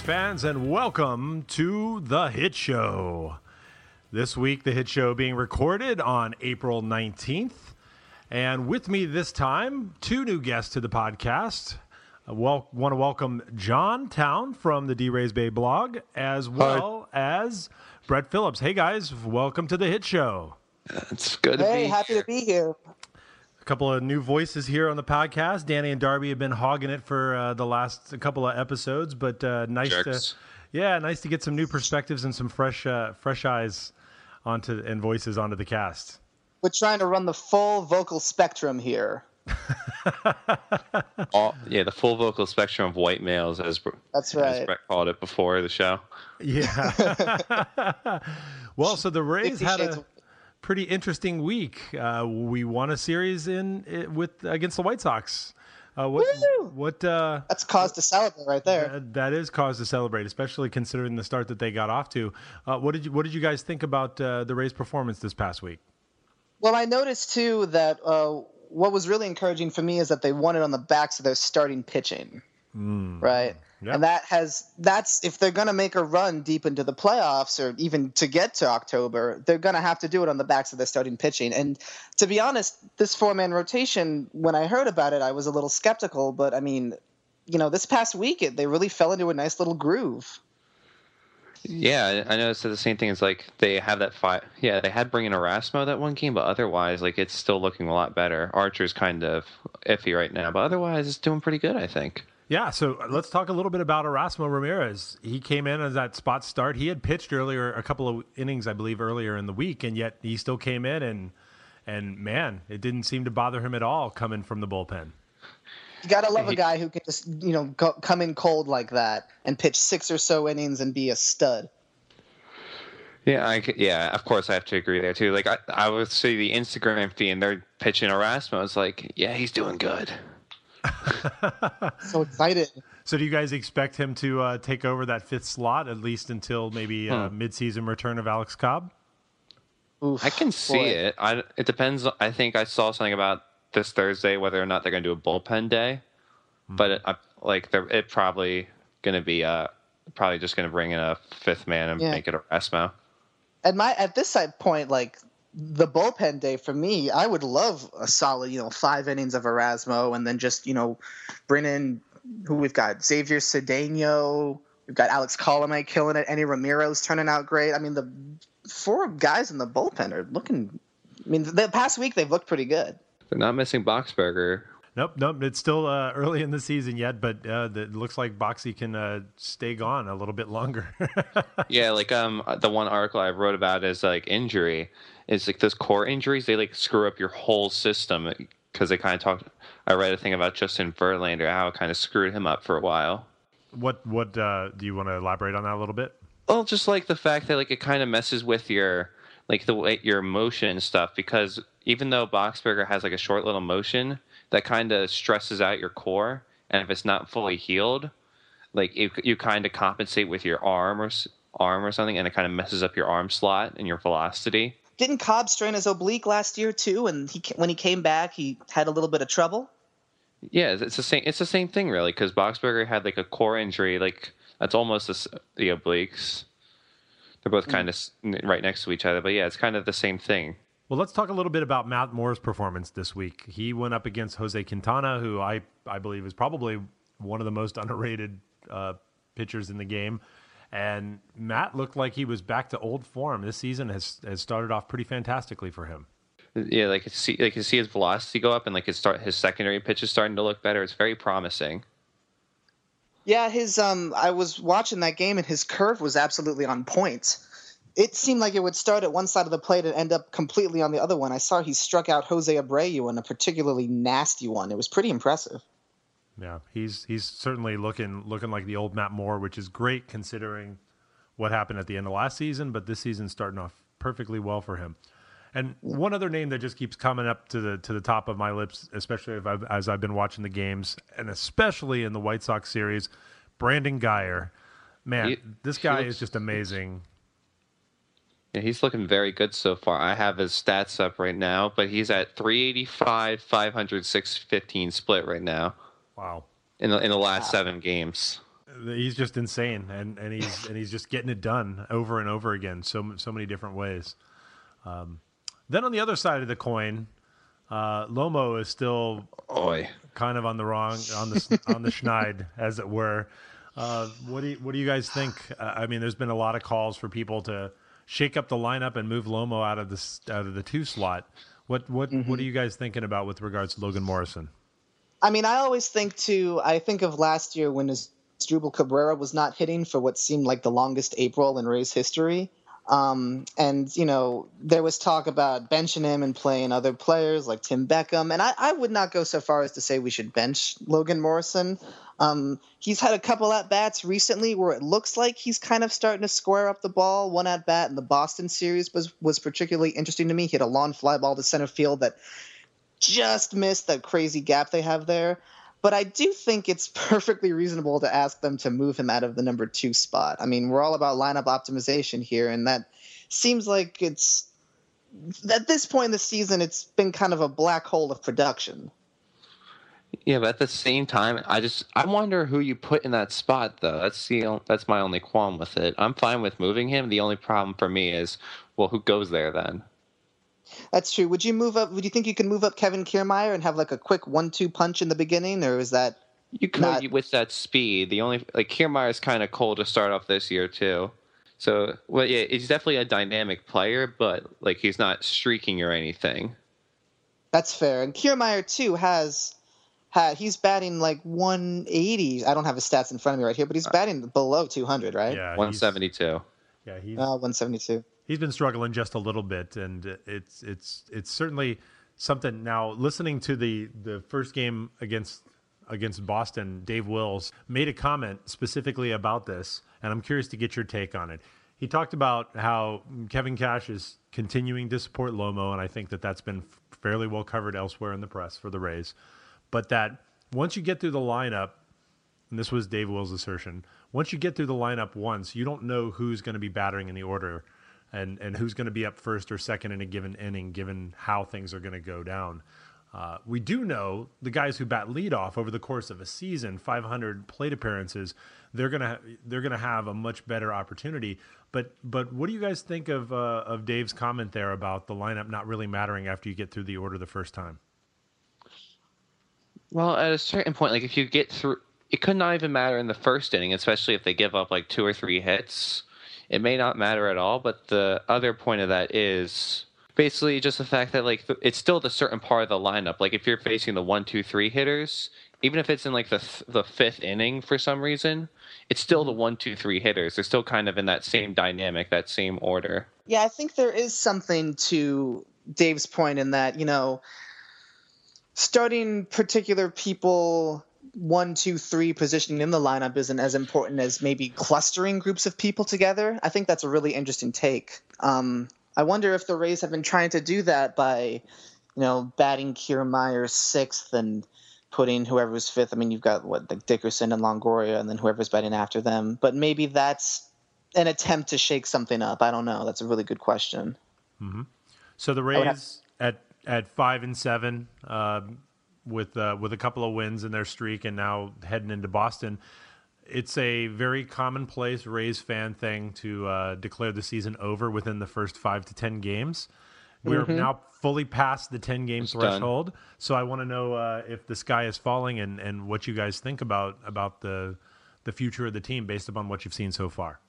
Hello, all you Rays fans, and welcome to The Hit Show. This week, The Hit Show being recorded on April 19th. And with me this time, two new guests to the podcast. I wel- want to welcome John Town from the D Rays Bay blog, as well as Brett Phillips. Hey, guys, welcome to The Hit Show. It's good to Hey, be happy to be here. A couple of new voices here on the podcast. Danny and Darby have been hogging it for uh, the last couple of episodes, but uh, nice Jerks. to, yeah, nice to get some new perspectives and some fresh, uh, fresh eyes onto and voices onto the cast. We're trying to run the full vocal spectrum here. all, yeah the full vocal spectrum of white males as, Br- That's as right. Brett called it before the show. Yeah. well, so the Rays had a of- pretty interesting week. Uh, we won a series in with against the White Sox. Uh, what? Woo! What? Uh, That's cause to celebrate right there. that- that is cause to celebrate, especially considering the start that they got off to. Uh, what did you What did you guys think about uh, the Rays' performance this past week? Well, I noticed too that uh, what was really encouraging for me is that they won it on the backs of their starting pitching. Mm. Right. Yep. And that has that's if they're going to make a run deep into the playoffs or even to get to October, they're going to have to do it on the backs of their starting pitching. And to be honest, this four-man rotation, when I heard about it, I was a little skeptical, but I mean, you know, this past week it, they really fell into a nice little groove. Yeah, I I noticed the same thing is like they have that fight. Yeah, they had bringing Erasmo that one game, but otherwise, like it's still looking a lot better. Archer's kind of iffy right now, but otherwise, it's doing pretty good. I think. Yeah, so let's talk a little bit about Erasmo Ramirez. He came in as that spot start. He had pitched earlier, a couple of innings, I believe, earlier in the week, and yet he still came in and and man, it didn't seem to bother him at all coming from the bullpen. You gotta love a guy who can just you know go, come in cold like that and pitch six or so innings and be a stud. Yeah, I c yeah, of course I have to agree there too. Like I, I would see the Instagram feed and they're pitching Erasmo. It's like, yeah, he's doing good. So excited. So, do you guys expect him to uh, take over that fifth slot at least until maybe uh, midseason return of Alex Cobb? Oof, I can see boy. it. I, it depends. I think I saw something about this Thursday whether or not they're going to do a bullpen day, but it, I, like they're it probably going to be uh probably just going to bring in a fifth man and Yeah. make it Erasmo. At my at this point, like the bullpen day for me, I would love a solid, you know, five innings of Erasmo, and then just you know, bring in who we've got: Xavier Cedeno, we've got Alex Colomé killing it, Enny Romero's turning out great. I mean, the four guys in the bullpen are looking. I mean, the past week they've looked pretty good. They're not missing Boxberger. Nope, nope. It's still uh, early in the season yet, but uh, it looks like Boxy can uh, stay gone a little bit longer. Yeah, like um the one article I wrote about is like injury. Is like those core injuries they like screw up your whole system because they kind of talked. I read a thing about Justin Verlander how it kind of screwed him up for a while. what what uh, do you want to elaborate on that a little bit? Well, just like the fact that like it kind of messes with your like the way your motion and stuff because even though Boxberger has like a short little motion that kind of stresses out your core, and if it's not fully healed, like you you kind of compensate with your arm or arm or something, and it kind of messes up your arm slot and your velocity. Didn't Cobb strain his oblique last year too? And he when he came back, he had a little bit of trouble. Yeah, it's the same. It's the same thing really because Boxberger had like a core injury, like that's almost the, the obliques. They're both mm. kind of right next to each other, but yeah, it's kind of the same thing. Well, let's talk a little bit about Matt Moore's performance this week. He went up against Jose Quintana, who I, I believe is probably one of the most underrated uh, pitchers in the game. And Matt looked like he was back to old form. This season has, has started off pretty fantastically for him. Yeah, like you see, like you see his velocity go up, and like his start, his secondary pitch is starting to look better. It's very promising. Yeah, his um I was watching that game and his curve was absolutely on point. It seemed like it would start at one side of the plate and end up completely on the other one. I saw he struck out Jose Abreu in a particularly nasty one. It was pretty impressive. Yeah, he's he's certainly looking looking like the old Matt Moore, which is great considering what happened at the end of last season. But this season's starting off perfectly well for him. And one other name that just keeps coming up to the to the top of my lips, especially if I've, as I've been watching the games, and especially in the White Sox series, Brandon Guyer. Man, He- this guy looks- is just amazing. Yeah, he's looking very good so far. I have his stats up right now, but he's at 385, 500, 615 split right now Wow. in the in the last seven games. He's just insane, and, and he's and he's just getting it done over and over again, so so many different ways. Um, then on the other side of the coin, uh, Lomo is still Oy. kind of on the wrong on the on the schneid, as it were. Uh, what do you what do you guys think? Uh, I mean, there's been a lot of calls for people to shake up the lineup and move Lomo out of the out of the two slot. What what mm-hmm. what are you guys thinking about with regards to Logan Morrison? I mean, I always think too. I think of last year when Asdrubal Cabrera was not hitting for what seemed like the longest April in Rays history. Um, and you know, there was talk about benching him and playing other players like Tim Beckham. And I, I would not go so far as to say we should bench Logan Morrison. Um, he's had a couple at bats recently where it looks like he's kind of starting to square up the ball. One at bat in the Boston series was was particularly interesting to me. He hit a long fly ball to center field that just missed that crazy gap they have there. But I do think it's perfectly reasonable to ask them to move him out of the number two spot. I mean, we're all about lineup optimization here, and that seems like it's at this point in the season, it's been kind of a black hole of production. Yeah, but at the same time, I just I wonder who you put in that spot though. That's the that's my only qualm with it. I'm fine with moving him. The only problem for me is, well, who goes there then? That's true. Would you move up? Would you think you could move up Kevin Kiermaier and have like a quick one-two punch in the beginning, or is that you could not... with that speed? The only like Kiermaier is kind of cold to start off this year too. So well, yeah, he's definitely a dynamic player, but like he's not streaking or anything. That's fair. And Kiermaier too has had he's batting like 180. I don't have his stats in front of me right here, but he's uh, batting below 200, right? Yeah, 172. Yeah, he's uh, 172 he's been struggling just a little bit, and it's it's it's certainly something. Now, listening to the the first game against against Boston, Dave Wills made a comment specifically about this, and I'm curious to get your take on it. He talked about how Kevin Cash is continuing to support Lomo, and I think that that's been fairly well covered elsewhere in the press for the Rays. But that once you get through the lineup, and this was Dave Wills' assertion, once you get through the lineup once, you don't know who's going to be battering in the order and and who's going to be up first or second in a given inning, given how things are going to go down. Uh, we do know the guys who bat leadoff over the course of a season, 500 plate appearances, they're gonna they're gonna have a much better opportunity. But but what do you guys think of uh, of Dave's comment there about the lineup not really mattering after you get through the order the first time? Well, at a certain point, like if you get through, it could not even matter in the first inning, especially if they give up like two or three hits it may not matter at all. But the other point of that is basically just the fact that like it's still the certain part of the lineup. Like if you're facing the one, two, three hitters, even if it's in like the th- the fifth inning for some reason, it's still the mm-hmm. one, two, three hitters. They're still kind of in that same dynamic, that same order. Yeah, I think there is something to Dave's point in that you know starting particular people one, two, three positioning in the lineup isn't as important as maybe clustering groups of people together. I think that's a really interesting take. Um, I wonder if the Rays have been trying to do that by, you know, batting Kiermaier sixth and putting whoever's fifth. I mean, you've got what like Dickerson and Longoria, and then whoever's batting after them. But maybe that's an attempt to shake something up. I don't know. That's a really good question. Mm-hmm. So the Rays have- at at five and seven. Uh, with uh, with a couple of wins in their streak, and now heading into Boston. It's a very commonplace Rays fan thing to uh, declare the season over within the first five to ten games. We're mm-hmm. now fully past the ten game it's threshold, done. so I want to know uh, if the sky is falling and, and what you guys think about about the the future of the team based upon what you've seen so far.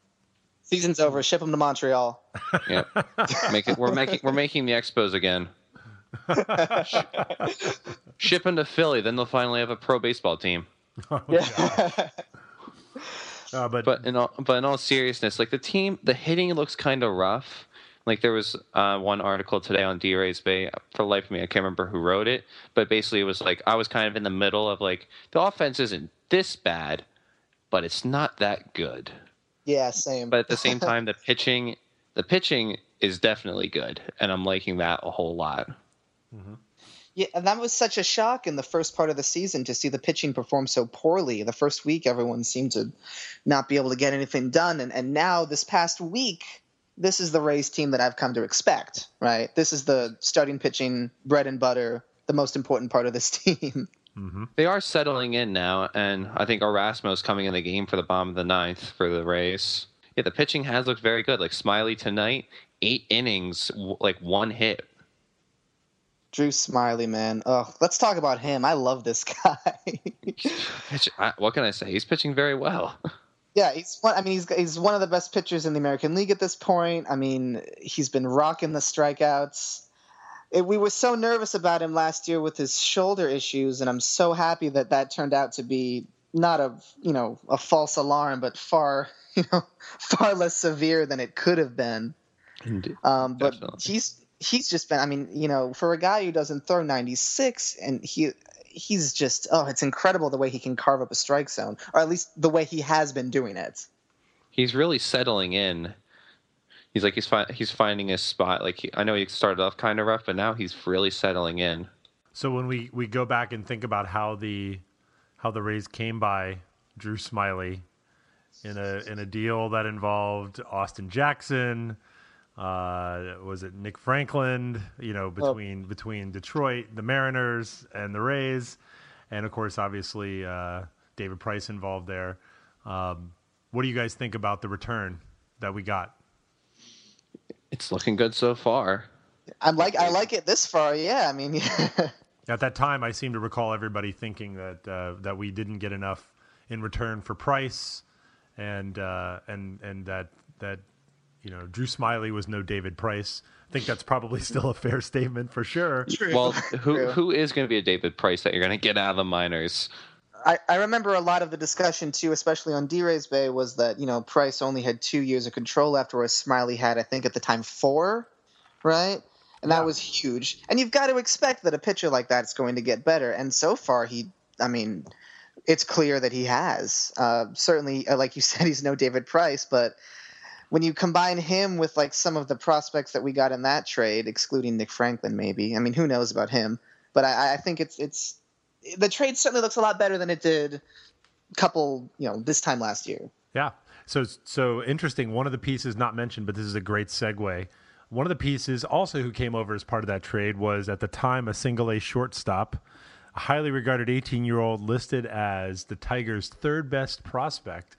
Season's over. Ship them to Montreal. yeah, make it. We're making we're making the Expos again. Ship them to Philly, then they'll finally have a pro baseball team. Oh, yeah. uh, but but in all but in all seriousness, like the team, the hitting looks kind of rough. Like there was uh, one article today on D Rays Bay. For the life of me, I can't remember who wrote it, but basically it was like I was kind of in the middle of like the offense isn't this bad, but it's not that good. Yeah, same. But at the same time, the pitching, the pitching is definitely good, and I'm liking that a whole lot. Mm-hmm. Yeah, and that was such a shock in the first part of the season to see the pitching perform so poorly. The first week, everyone seemed to not be able to get anything done, and and now this past week, this is the Rays team that I've come to expect. Right, this is the starting pitching bread and butter, the most important part of this team. Mm-hmm. They are settling in now, and I think Erasmo's coming in the game for the bottom of the ninth for the Rays. Yeah, the pitching has looked very good. Like Smyly tonight, eight innings, like one hit. Drew Smyly, man. Oh, let's talk about him. I love this guy. What can I say? He's pitching very well. yeah, he's one. I mean, he's he's one of the best pitchers in the American League at this point. I mean, he's been rocking the strikeouts. It, we were so nervous about him last year with his shoulder issues, and I'm so happy that that turned out to be not a you know a false alarm, but far you know far less severe than it could have been. Um, but Definitely. he's he's just been. I mean, you know, for a guy who doesn't throw 96, and he he's just oh, it's incredible the way he can carve up a strike zone, or at least the way he has been doing it. He's really settling in. He's like he's fi- he's finding his spot. Like he, I know he started off kind of rough, but now he's really settling in. So when we, we go back and think about how the how the Rays came by Drew Smyly in a in a deal that involved Austin Jackson, uh, was it Nick Franklin? You know, between between Detroit, the Mariners, and the Rays, and of course, obviously uh, David Price involved there. Um, what do you guys think about the return that we got? It's looking good so far. I'm like I like it this far. Yeah, I mean, At that time, I seem to recall everybody thinking that uh, that we didn't get enough in return for price, and uh, and and that that you know Drew Smyly was no David Price. I think that's probably still a fair statement for sure. True. Well, who True. who is going to be a David Price that you're going to get out of the minors? I, I remember a lot of the discussion too, especially on D-Rays Bay, was that you know Price only had two years of control after whereas Smyly had, I think, at the time four, right? And Yeah. that was huge. And you've got to expect that a pitcher like that is going to get better. And so far, he, I mean, it's clear that he has. Uh, certainly, uh, like you said, he's no David Price, but when you combine him with like some of the prospects that we got in that trade, excluding Nick Franklin, maybe. I mean, who knows about him? But I, I think it's it's the trade certainly looks a lot better than it did a couple, you know, this time last year. Yeah. So so interesting. One of the pieces not mentioned, but this is a great segue. One of the pieces also who came over as part of that trade was at the time a single A shortstop, a highly regarded 18 year old listed as the Tigers' third best prospect,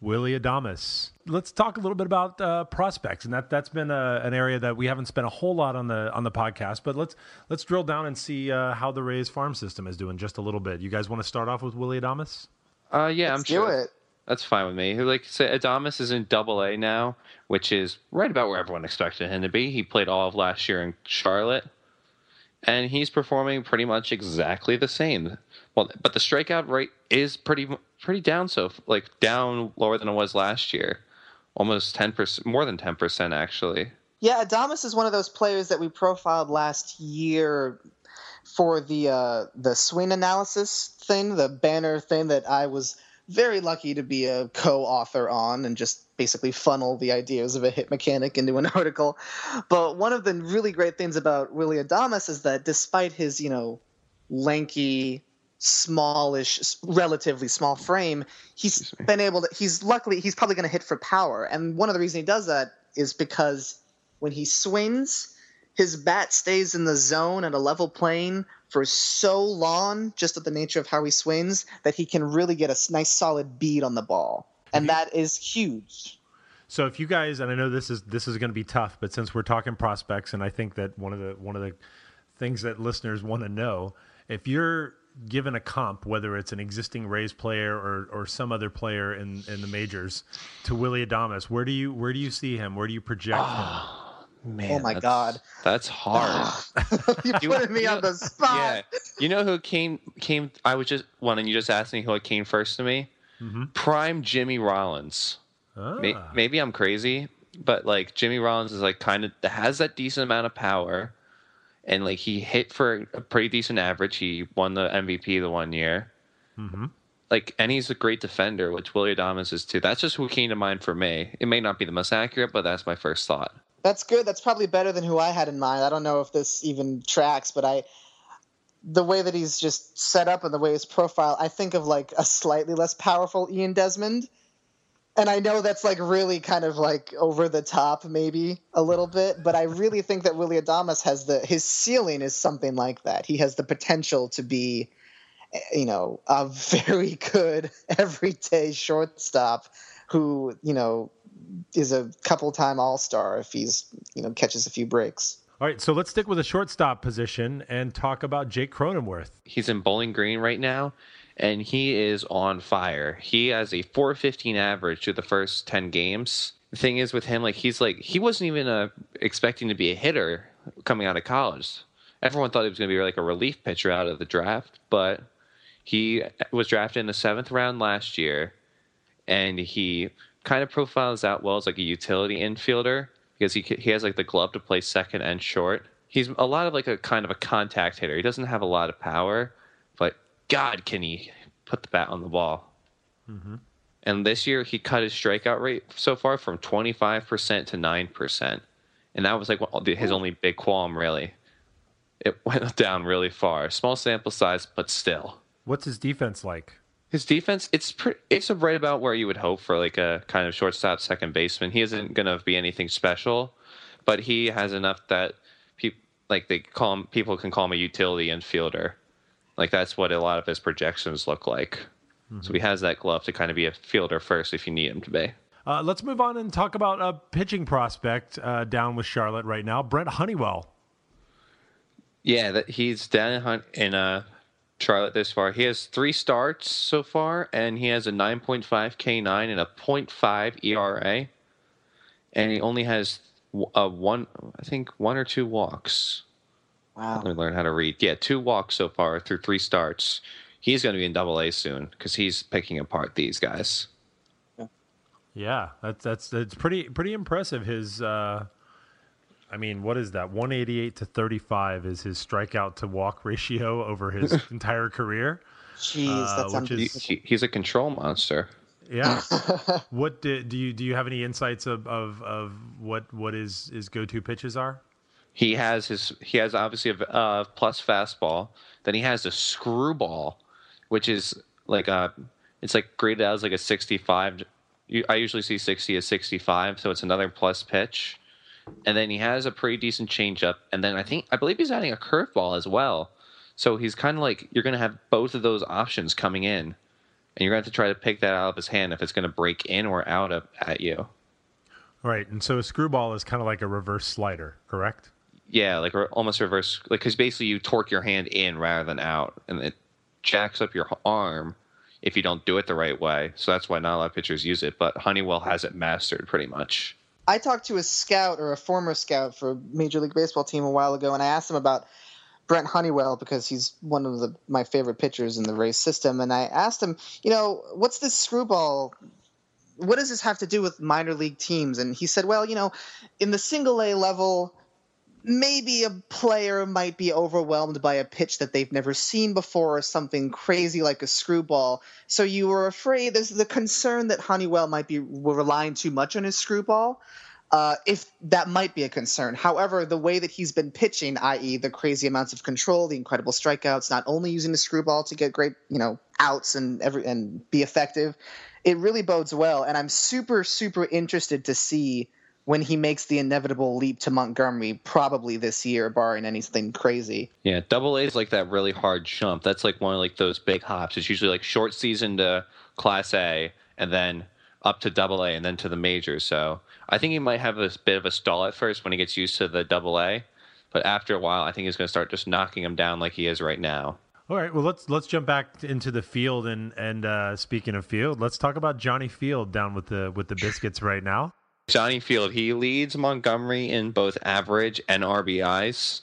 Willy Adames. Let's talk a little bit about uh, prospects, and that that's been a, an area that we haven't spent a whole lot on the on the podcast. But let's let's drill down and see uh, how the Rays farm system is doing just a little bit. You guys want to start off with Willy Adames? Uh, yeah, I'm Let's sure. do it. That's fine with me. Like say, Adames is in Double A now, which is right about where everyone expected him to be. He played all of last year in Charlotte, and he's performing pretty much exactly the same. Well, but the strikeout rate is pretty pretty down. So like down lower than it was last year, almost ten percent, more than ten percent actually. Yeah, Adames is one of those players that we profiled last year for the uh, the swing analysis thing, the banner thing that I was very lucky to be a co-author on and just basically funnel the ideas of a hit mechanic into an article. But one of the really great things about Willy Adames is that despite his, you know, lanky, smallish, relatively small frame, he's been able to. He's luckily he's probably going to hit for power, and one of the reasons he does that is because when he swings, his bat stays in the zone at a level plane for so long, just at the nature of how he swings, that he can really get a nice solid bead on the ball, and that is huge. So if you guys, and I know this is this is going to be tough, but since we're talking prospects, and I think that one of the one of the things that listeners want to know, if you're given a comp, whether it's an existing Rays player or or some other player in in the majors, to Willy Adames, where do you where do you see him? Where do you project him? Man, Oh my that's- God. that's hard. you You- put me you on know- the spot. yeah, you know who came came? I was just one, and you just asked me who came first to me. Mhm. Prime Jimmy Rollins. May, Ah. maybe I'm crazy, but like Jimmy Rollins is like kind of has that decent amount of power, and like he hit for a pretty decent average. He won the MVP the one year. Mhm. Like, and he's a great defender, which Willy Adames is too. That's just who came to mind for me. It may not be the most accurate, but that's my first thought. That's good. That's probably better than who I had in mind. I don't know if this even tracks, but I the way that he's just set up and the way his profile, I think of like a slightly less powerful Ian Desmond. And I know that's like really kind of like over the top maybe a little bit, but I really think that Willy Adames has the his ceiling is something like that. He has the potential to be you know, a very good everyday shortstop who, you know, is a couple time all star if he's, you know, catches a few breaks. All right, so let's stick with the shortstop position and talk about Jake Cronenworth. He's in Bowling Green right now, and he is on fire. He has a 415 average through the first 10 games. The thing is with him, like he's like he wasn't even uh, expecting to be a hitter coming out of college. Everyone thought he was going to be like a relief pitcher out of the draft, but he was drafted in the seventh round last year, and he kind of profiles out well as like a utility infielder because he he has like the glove to play second and short. He's a lot of like a kind of a contact hitter. He doesn't have a lot of power, but God, can he put the bat on the ball? Mm-hmm. And this year he cut his strikeout rate so far from 25% to 9%. And that was like his only big qualm, really. It went down really far. Small sample size, but still. What's his defense like? His defense, it's pre- it's right about where you would hope for like a kind of shortstop second baseman. He isn't going to be anything special, but he has enough that people like they call him people can call him a utility infielder. Like that's what a lot of his projections look like. Mm-hmm. So he has that glove to kind of be a fielder first if you need him to be. Uh, let's move on and talk about a pitching prospect uh, down with Charlotte right now, Brent Honeywell. Yeah, that he's down in uh, Charlotte this far. He has three starts so far, and he has a 9.5 K9 and a 0.5 ERA, and he only has a one, I think, one or two walks. Wow! Let me learn how to read. Yeah, two walks so far through three starts. He's going to be in Double A soon because he's picking apart these guys. Yeah, that's that's that's pretty pretty impressive. His uh, I mean, what is that? 188 to 35 is his strikeout to walk ratio over his entire career. Jeez, uh, that's which is, he, he's a control monster. Yeah. what do, do you do? You have any insights of, of, of what what his his go to pitches are? He has his he has obviously a uh, plus fastball. Then he has a screwball, which is like a it's like graded as like a 65. I usually see 60 as 65, so it's another plus pitch and then he has a pretty decent changeup, and then I think I believe he's adding a curveball as well. So he's kind of like you're going to have both of those options coming in, and you're going to have to try to pick that out of his hand if it's going to break in or out of, at you. Right, and so a screwball is kind of like a reverse slider, correct? Yeah, like almost reverse, like because basically you torque your hand in rather than out, and it jacks up your arm if you don't do it the right way. So that's why not a lot of pitchers use it, but Honeywell has it mastered pretty much. I talked to a scout or a former scout for a Major League Baseball team a while ago, and I asked him about Brent Honeywell because he's one of the, my favorite pitchers in the Rays system. And I asked him, you know, what's this screwball? What does this have to do with minor league teams? And he said, well, you know, in the single A level, maybe a player might be overwhelmed by a pitch that they've never seen before or something crazy like a screwball. So you were afraid there's the concern that Honeywell might be relying too much on his screwball. Uh, if that might be a concern. However, the way that he's been pitching, i.e., the crazy amounts of control, the incredible strikeouts, not only using the screwball to get great, you know, outs and every and be effective, it really bodes well. And I'm super, super interested to see when he makes the inevitable leap to Montgomery, probably this year, barring anything crazy. Yeah, Double A is like that really hard jump. That's like one of like those big hops. It's usually like short season to Class A, and then up to Double A, and then to the majors. So I think he might have a bit of a stall at first when he gets used to the Double A, but after a while, I think he's going to start just knocking him down like he is right now. All right, well let's let's jump back into the field and and uh, speaking of field, let's talk about Johnny Field down with the with the Biscuits right now. Johnny Field, he leads Montgomery in both average and RBIs.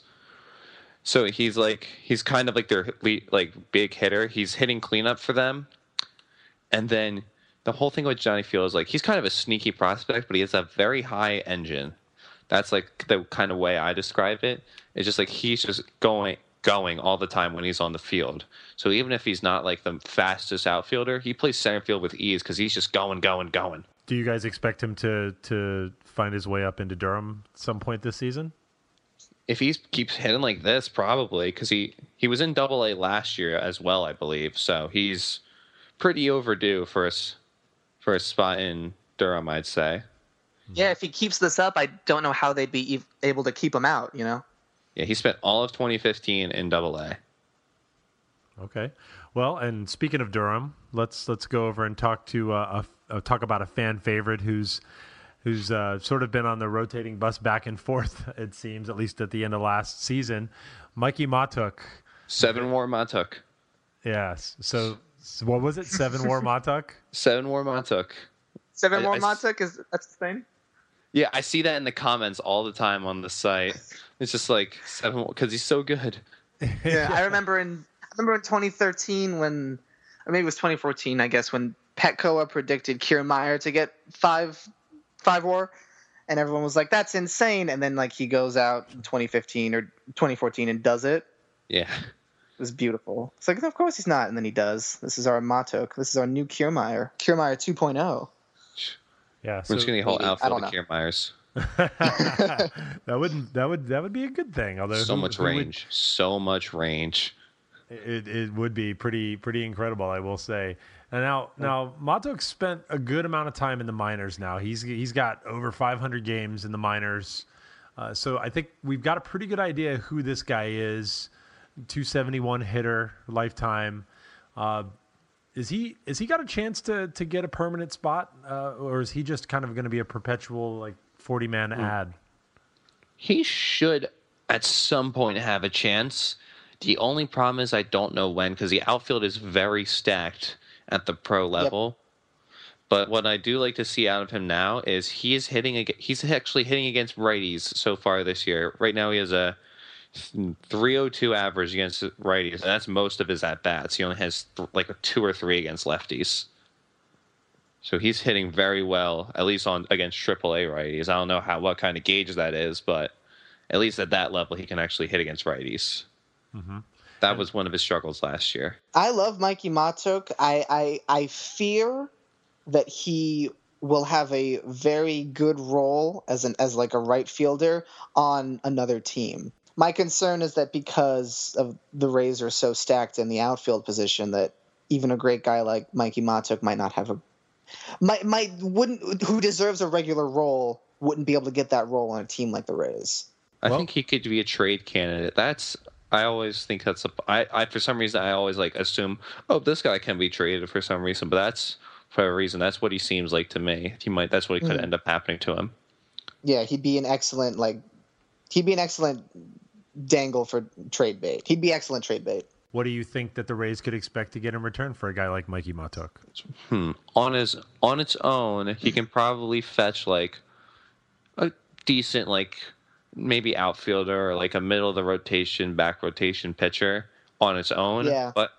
So he's like he's kind of like their like big hitter. He's hitting cleanup for them, and then the whole thing with Johnny Field is like he's kind of a sneaky prospect, but he has a very high engine. That's like the kind of way I describe it. It's just like he's just going going all the time when he's on the field. So even if he's not like the fastest outfielder, he plays center field with ease because he's just going, going, going. Do you guys expect him to to find his way up into Durham at some point this season? If he keeps hitting like this, probably because he he was in Double A last year as well, I believe. So he's pretty overdue for a for a spot in Durham, I'd say. Yeah, if he keeps this up, I don't know how they'd be able to keep him out. You know. Yeah, he spent all of 2015 in Double A. Okay. Well, and speaking of Durham, let's let's go over and talk to uh, a, uh, talk about a fan favorite who's who's uh, sort of been on the rotating bus back and forth. It seems, at least at the end of last season, Mikie Mahtook. Seven War Mahtook. Yes. So, so what was it? Seven War Mahtook. Seven War Mahtook. Seven I- more I s- Mahtook is that's the thing. Yeah, I see that in the comments all the time on the site. It's just like seven because he's so good. Yeah, I remember in I remember in 2013 when, or maybe it was 2014, I guess, when PECOTA predicted Kiermaier to get five five war, and everyone was like, "That's insane!" And then like he goes out in 2015 or 2014 and does it. Yeah. It was beautiful. It's like, of course he's not, and then he does. This is our Mahtook. This is our new Kiermaier. Kiermaier 2.0. Yeah. We're So just getting a whole maybe. I outfield don't of know. Kiermaiers. that wouldn't that would that would be a good thing. Although So who- much who would- range. So much range. It, it would be pretty pretty incredible, I will say. And now now Mahtook spent a good amount of time in the minors. Now he's he's got over 500 games in the minors, uh, so I think we've got a pretty good idea who this guy is. 271 hitter lifetime. Uh, is he is he got a chance to to get a permanent spot, uh, or is he just kind of going to be a perpetual like 40 man ad? He should at some point have a chance. The only problem is I don't know when because the outfield is very stacked at the pro level. But what I do like to see out of him now is he is hitting. He's actually hitting against righties so far this year. Right now, he has a 302 average against righties, and that's most of his at bats. He only has th- like a two or three against lefties. So he's hitting very well, at least on against AAA righties. I don't know how what kind of gauge that is, but at least at that level, he can actually hit against righties. Mm-hmm. That was one of his struggles last year. I love Mikie Mahtook. I, I I fear that he will have a very good role as an as like a right fielder on another team. My concern is that because of the Rays are so stacked in the outfield position that even a great guy like Mikie Mahtook might not have a might might wouldn't who deserves a regular role wouldn't be able to get that role on a team like the Rays. I Well- think he could be a trade candidate. That's I always think that's a I, I for some reason I always like assume oh this guy can be traded for some reason, but that's for a reason. That's what he seems like to me. He might that's what could Mhm. end up happening to him. Yeah, he'd be an excellent like he'd be an excellent dangle for trade bait. He'd be excellent trade bait. What do you think that the Rays could expect to get in return for a guy like Mikie Mahtook? Hmm. On his on its own, he can probably fetch like a decent like maybe outfielder or like a middle of the rotation, back rotation pitcher on its own. Yeah. But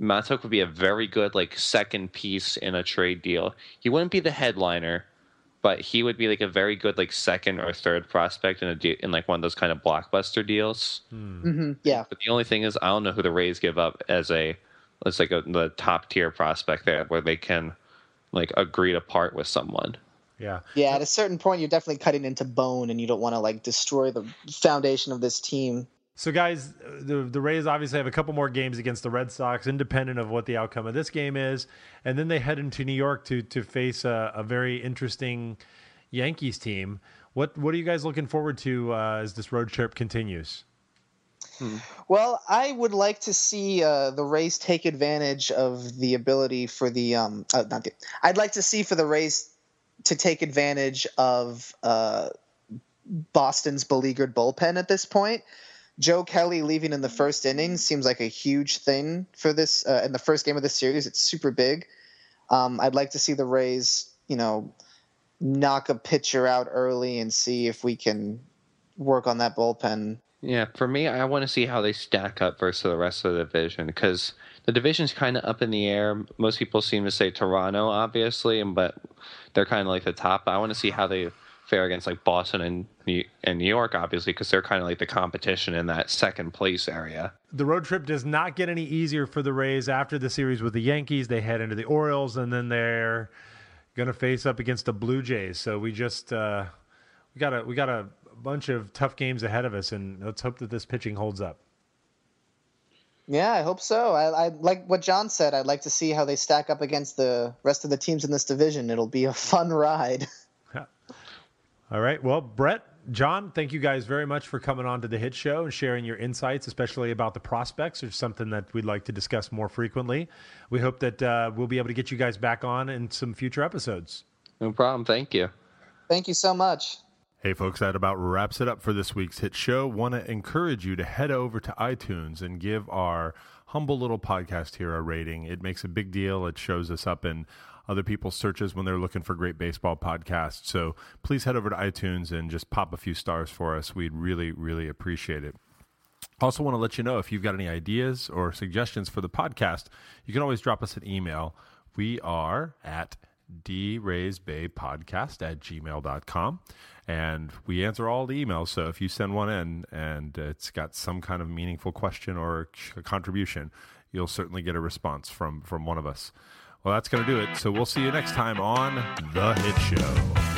Mahtook would be a very good like second piece in a trade deal. He wouldn't be the headliner, but he would be like a very good like second or third prospect in a de- in like one of those kind of blockbuster deals. hmm Yeah, But the only thing is, I don't know who the Rays give up as a, it's like a, the top tier prospect there, where they can, like, agree to part with someone. Yeah. yeah. At a certain point, you're definitely cutting into bone, and you don't want to like destroy the foundation of this team. So, guys, the the Rays obviously have a couple more games against the Red Sox, independent of what the outcome of this game is, and then they head into New York to to face a, a very interesting Yankees team. What what are you guys looking forward to uh, as this road trip continues? Well, I would like to see uh, the Rays take advantage of the ability for the um, uh, not the. I'd like to see for the Rays to take advantage of uh, Boston's beleaguered bullpen at this point. Joe Kelly leaving in the first inning seems like a huge thing for this uh, in the first game of the series. It's super big. Um, I'd like to see the Rays, you know, knock a pitcher out early and see if we can work on that bullpen. Yeah, for me, I want to see how they stack up versus the rest of the division because the division's kind of up in the air. Most people seem to say Toronto, obviously, but they're kind of like the top. I want to see how they fare against like Boston and New- and New York, obviously, because they're kind of like the competition in that second place area. The road trip does not get any easier for the Rays after the series with the Yankees. They head into the Orioles, and then they're going to face up against the Blue Jays. So we just uh, we gotta we got a bunch of tough games ahead of us, and let's hope that this pitching holds up. Yeah, I hope so. I, I like what John said. I'd like to see how they stack up against the rest of the teams in this division. It'll be a fun ride. All right. Well, Brett, John, thank you guys very much for coming on to the Hit Show and sharing your insights, especially about the prospects, which is something that we'd like to discuss more frequently. We hope that uh, we'll be able to get you guys back on in some future episodes. No problem. Thank you. Thank you so much. Hey, folks, that about wraps it up for this week's Hit Show. Want to encourage you to head over to iTunes and give our humble little podcast here a rating. It makes a big deal. It shows us up in other people's searches when they're looking for great baseball podcasts. So please head over to iTunes and just pop a few stars for us. We'd really, really appreciate it. Also, want to let you know if you've got any ideas or suggestions for the podcast, you can always drop us an email. We are at draysbaypodcast at gmail.com and we answer all the emails so if you send one in and it's got some kind of meaningful question or contribution you'll certainly get a response from from one of us well, that's going to do it. So we'll see you next time on The Hit Show.